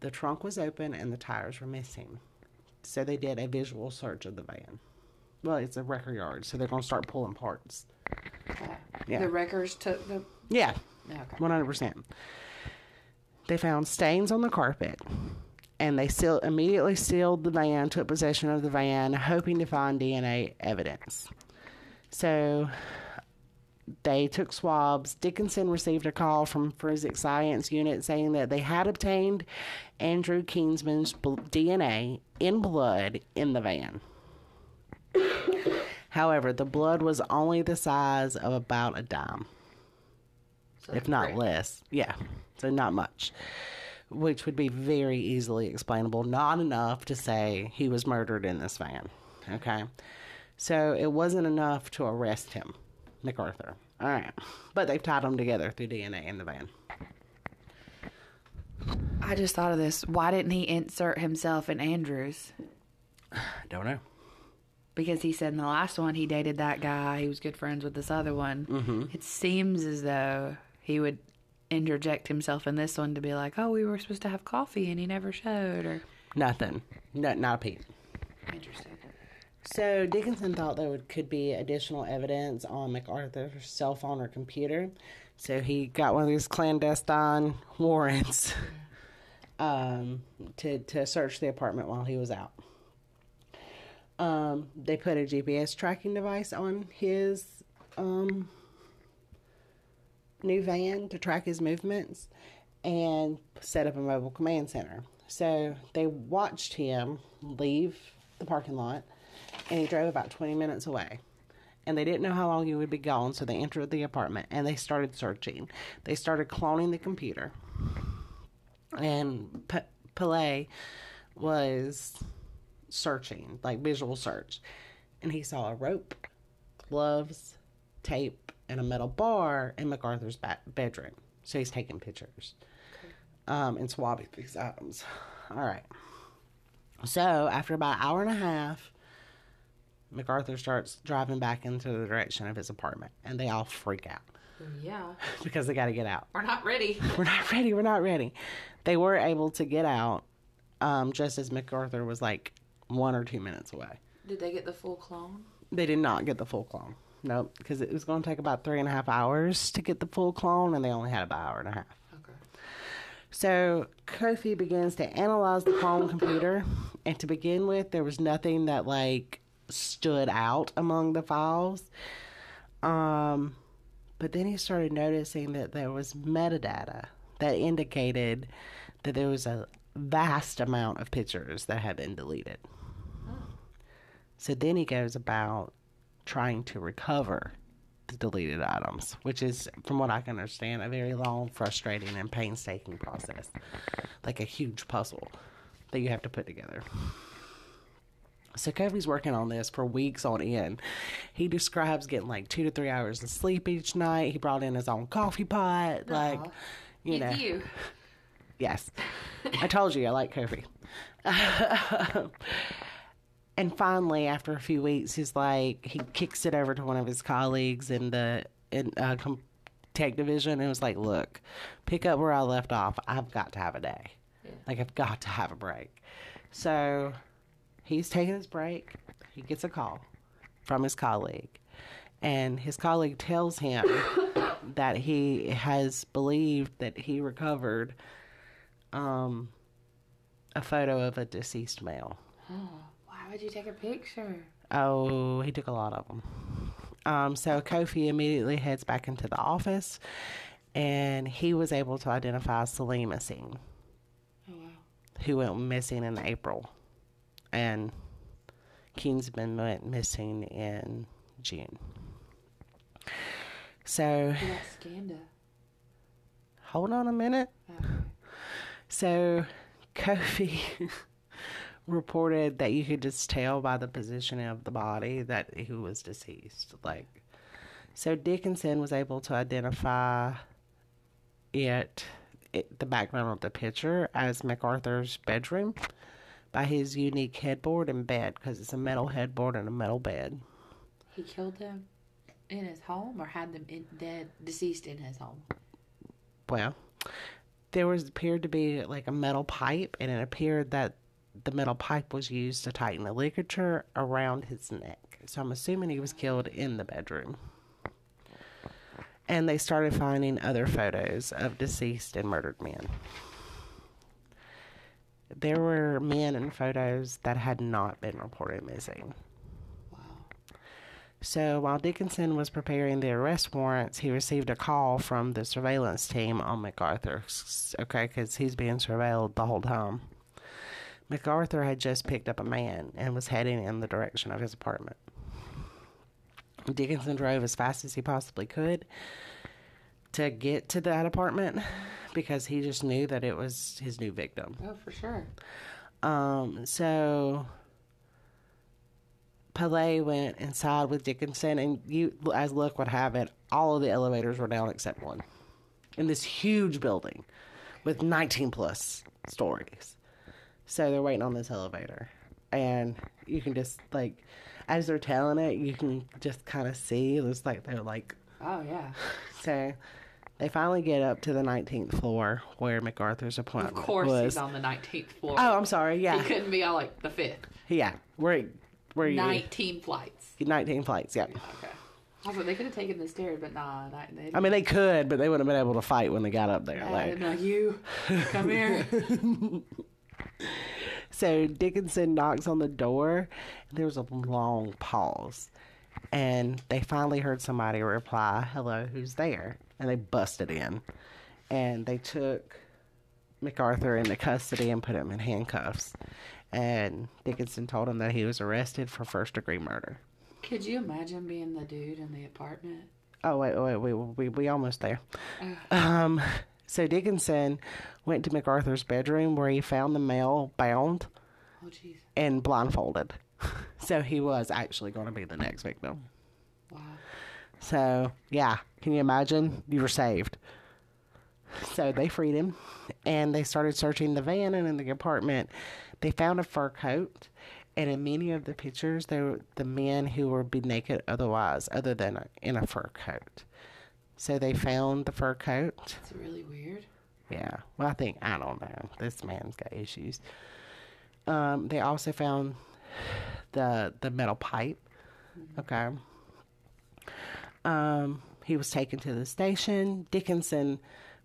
The trunk was open and the tires were missing. So they did a visual search of the van. Well, it's a record yard, so they're going to start pulling parts. Yeah. The wreckers took the. Yeah, Okay. 100%. They found stains on the carpet and they seal, immediately sealed the van, took possession of the van, hoping to find DNA evidence. So they took swabs. Dickinson received a call from forensic science unit saying that they had obtained Andrew Kinsman's DNA in blood in the van. However, the blood was only the size of about a dime So if not correct. less. Yeah, so not much, which would be very easily explainable. Not enough to say he was murdered in this van. Okay, so it wasn't enough to arrest him, McArthur. All right, but they've tied them together through DNA in the van. I just thought of this. Why didn't he insert himself in Andrews? I don't know. Because he said in the last one he dated that guy. He was good friends with this other one. Mm-hmm. It seems as though he would interject himself in this one to be like, "Oh, we were supposed to have coffee and he never showed." Or Nothing. No, not a peep. interesting. So Dickinson thought there would, could be additional evidence on McArthur's cell phone or computer. So he got one of these clandestine warrants um, to to search the apartment while he was out. Um, they put a GPS tracking device on his um, new van to track his movements and set up a mobile command center. So they watched him leave the parking lot and he drove about 20 minutes away. And they didn't know how long he would be gone, so they entered the apartment and they started searching. They started cloning the computer. And P- Pillay was searching, like visual search. And he saw a rope, gloves, tape, and a metal bar in McArthur's back bedroom. So he's taking pictures um, and swabbing these items. All right. So after about an hour and a half, McArthur starts driving back into the direction of his apartment, and they all freak out Yeah. because they got to get out. We're not ready. We're not ready. We're not ready. They were able to get out um, just as McArthur was like one or two minutes away. Did they get the full clone? They did not get the full clone. Nope, because it was going to take about three and a half hours to get the full clone, and they only had about an hour and a half. Okay. So Kofi begins to analyze the clone computer, and to begin with, there was nothing that like stood out among the files. Um, but then he started noticing that there was metadata that indicated that there was a vast amount of pictures that had been deleted. So then he goes about trying to recover the deleted items, which is, from what I can understand, a very long, frustrating, and painstaking process. Like a huge puzzle that you have to put together. So Kofi's working on this for weeks on end. He describes getting like two to three hours of sleep each night. He brought in his own coffee pot, like you know. you. Yes. I told you I like Kofi. and finally, after a few weeks, he's like, he kicks it over to one of his colleagues in the in uh, tech division and was like, look, pick up where I left off. I've got to have a day. Like, I've got to have a break. So he's taking his break. He gets a call from his colleague. And his colleague tells him that he has believed that he recovered um, a photo of a deceased male. Why would you take a picture? Oh, he took a lot of them. Um, so Kofi immediately heads back into the office, and he was able to identify Selim Esen, Oh wow. who went missing in April, and Kinsman went missing in June. So Who got Skanda? hold on a minute. Okay. So, Kofi reported that you could just tell by the positioning of the body that he was deceased. Like, so Dickinson was able to identify it, it the background of the picture as McArthur's bedroom by his unique headboard and bed because it's a metal headboard and a metal bed. He killed them in his home or had them in, dead, deceased in his home? Well, there was appeared to be like a metal pipe, and it appeared that the metal pipe was used to tighten the ligature around his neck. So I'm assuming he was killed in the bedroom. And they started finding other photos of deceased and murdered men. There were men in photos that had not been reported missing. Wow. So while Dickinson was preparing the arrest warrants, he received a call from the surveillance team on McArthur. Okay, because he's being surveilled the whole time. McArthur had just picked up a man and was heading in the direction of his apartment. Dickinson drove as fast as he possibly could to get to that apartment because he just knew that it was his new victim. Oh, for sure. Um, so Pillay went inside with Dickinson, and you, as luck would have it, all of the elevators were down except one in this huge building with 19 plus stories. So they're waiting on this elevator, and you can just like, as they're telling it, you can just kind of see. It's like they're like Oh, yeah. so. They finally get up to the 19th floor where McArthur's appointment. was. Of course was. he's on the 19th floor. Oh, I'm sorry. Yeah. He couldn't be on, like, the 5th. yeah. Where, where you? 19 flights. 19 flights, yeah. Okay. I thought they could have taken the stairs, but nah. They I mean, they could, but they wouldn't have been able to fight when they got up there. Like, know you. Come here. so Dickinson knocks on the door. And there was a long pause. And they finally heard somebody reply, Hello, who's there? And they busted in. And they took McArthur into custody and put him in handcuffs. And Dickinson told him that he was arrested for first degree murder. Could you imagine being the dude in the apartment? Oh wait, wait, we we we almost there. Um, so Dickinson went to McArthur's bedroom where he found the male bound Oh, jeez. and blindfolded. So he was actually going to be the next victim. So yeah, can you imagine? You were saved. So they freed him, and they started searching the van and in the apartment. They found a fur coat, and in many of the pictures, they were the men who were be naked otherwise, other than in a fur coat. So they found the fur coat. It's really weird. Yeah. Well, I think I don't know. This man's got issues. Um, they also found the the metal pipe. Okay. Um, he was taken to the station. Dickinson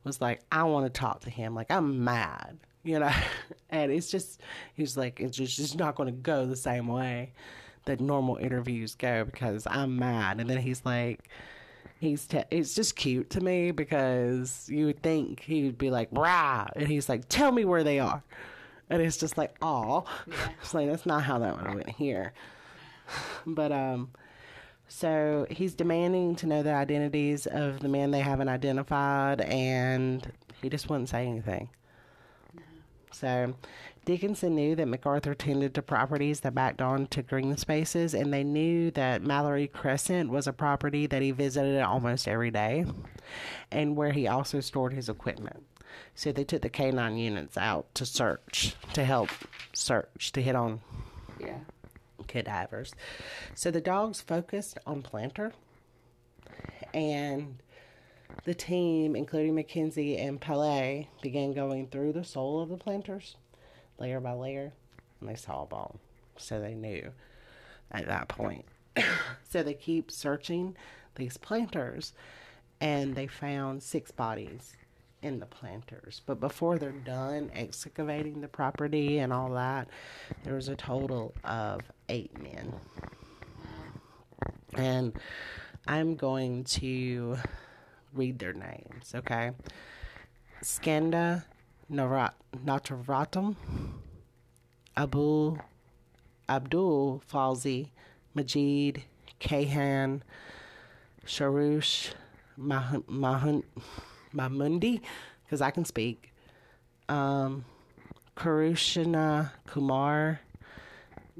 was like, "I want to talk to him. Like, I'm mad." You know, and it's just he's like, it's just, just not going to go the same way that normal interviews go because I'm mad. And then he's like, he's te- it's just cute to me because you would think he would be like rah and he's like tell me where they are and it's just like oh it's like that's not how that one went here but um so he's demanding to know the identities of the men they haven't identified and he just wouldn't say anything so Dickinson knew that McArthur tended to properties that backed on to green spaces, and they knew that Mallory Crescent was a property that he visited almost every day and where he also stored his equipment. So they took the canine units out to search, to help search, to hit on Yeah. Cadavers. So the dogs focused on Planter, and the team, including Mackenzie and Pillay, began going through the soul of the planters, layer by layer, and they saw a bone. So they knew at that point. so they keep searching these planters, and they found six bodies in the planters. But before they're done excavating the property and all that, there was a total of eight men. And I'm going to read their names, okay? Skanda Navaratnam, Abu Abdul Faizi, Majeed, Kayhan, Sharush, Mahun, Mahun, Mahmundi, because I can speak, um, Kirushna Kumar,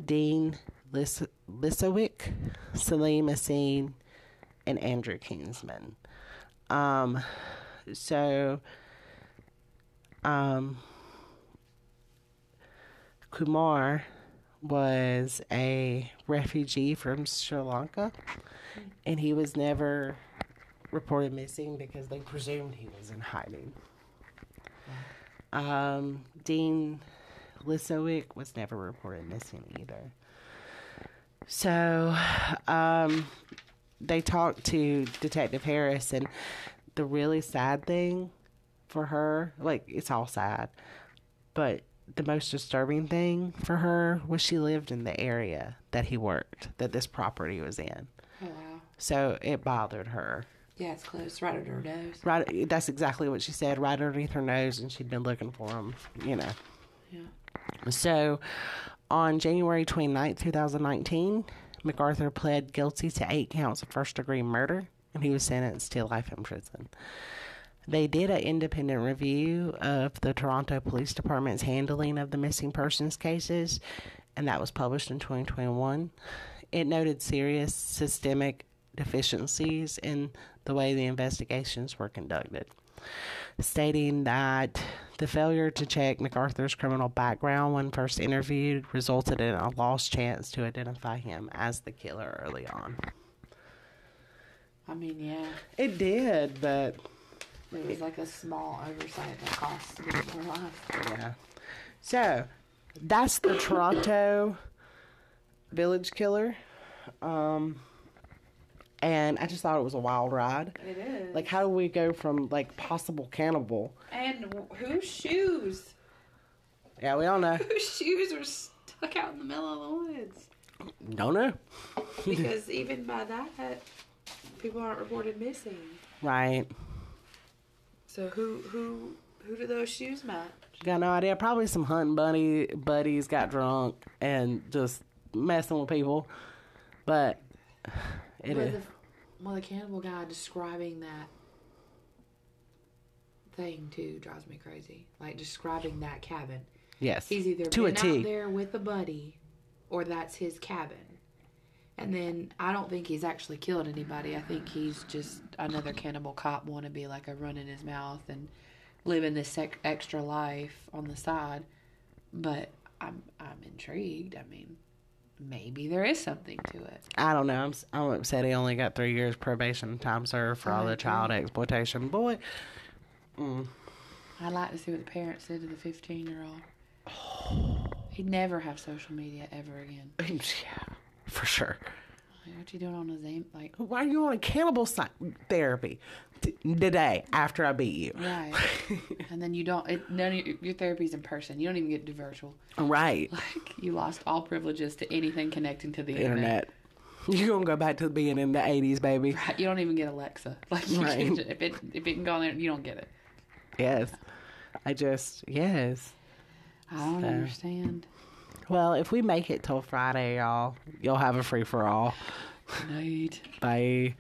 Dean Lis- Lisowick, Selim Esen, and Andrew Kinsman. Um, so, um, Kumar was a refugee from Sri Lanka, and he was never reported missing because they presumed he was in hiding. Um, Dean Lisowick was never reported missing either. So, um, they talked to Detective Harris, and the really sad thing for her, like, it's all sad, but the most disturbing thing for her was she lived in the area that he worked, that this property was in. Oh wow. So it bothered her. Yeah, it's close, right under her nose. Right, that's exactly what she said, right underneath her nose, and she'd been looking for him, you know. Yeah. So, on January 29th, 2019, McArthur pled guilty to eight counts of first degree murder and he was sentenced to life in prison. They did an independent review of the Toronto Police Department's handling of the missing persons cases, and that was published in 2021. It noted serious systemic deficiencies in the way the investigations were conducted stating that the failure to check McArthur's criminal background when first interviewed resulted in a lost chance to identify him as the killer early on. I mean, yeah, It did, but it was like a small oversight that cost my life. yeah. So that's the Toronto village killer. Um, and I just thought it was a wild ride. It is. Like, how do we go from like possible cannibal? and whose shoes? Yeah, we don't know. Whose shoes are stuck out in the middle of the woods? Don't know. Because even by that, people aren't reported missing. Right. So who who who do those shoes match? Got no idea. Probably some hunting bunny buddies got drunk and just messing with people. But it well, is. the, well, the cannibal guy describing that thing too drives me crazy. Like describing that cabin. Yes. He's either to been out there with a buddy, or that's his cabin. And then I don't think he's actually killed anybody. I think he's just another cannibal cop wannabe, like a run in his mouth and living this extra life on the side. But I'm I'm intrigued. I mean, maybe there is something to it. I don't know. I'm, I'm upset he only got three years probation time served for all the child exploitation. Boy, mm. I'd like to see what the parents did to the 15 year old. He'd never have social media ever again. yeah, for sure. Like, what you doing on his aim? Like, Why are you on a cannibal si- therapy t- today after I beat you? right. and then you don't, it, none of your, your therapy's in person. You don't even get to do virtual. Right. Like, you lost all privileges to anything connecting to the internet. Internet. You're going to go back to being in the 80s, baby. Right, You don't even get Alexa. Like, you Right. can't, if it if it can go on there, you don't get it. Yes. I just, yes. I don't So- understand. Well, if we make it till Friday, y'all, you'll have a free for all. Night. Bye.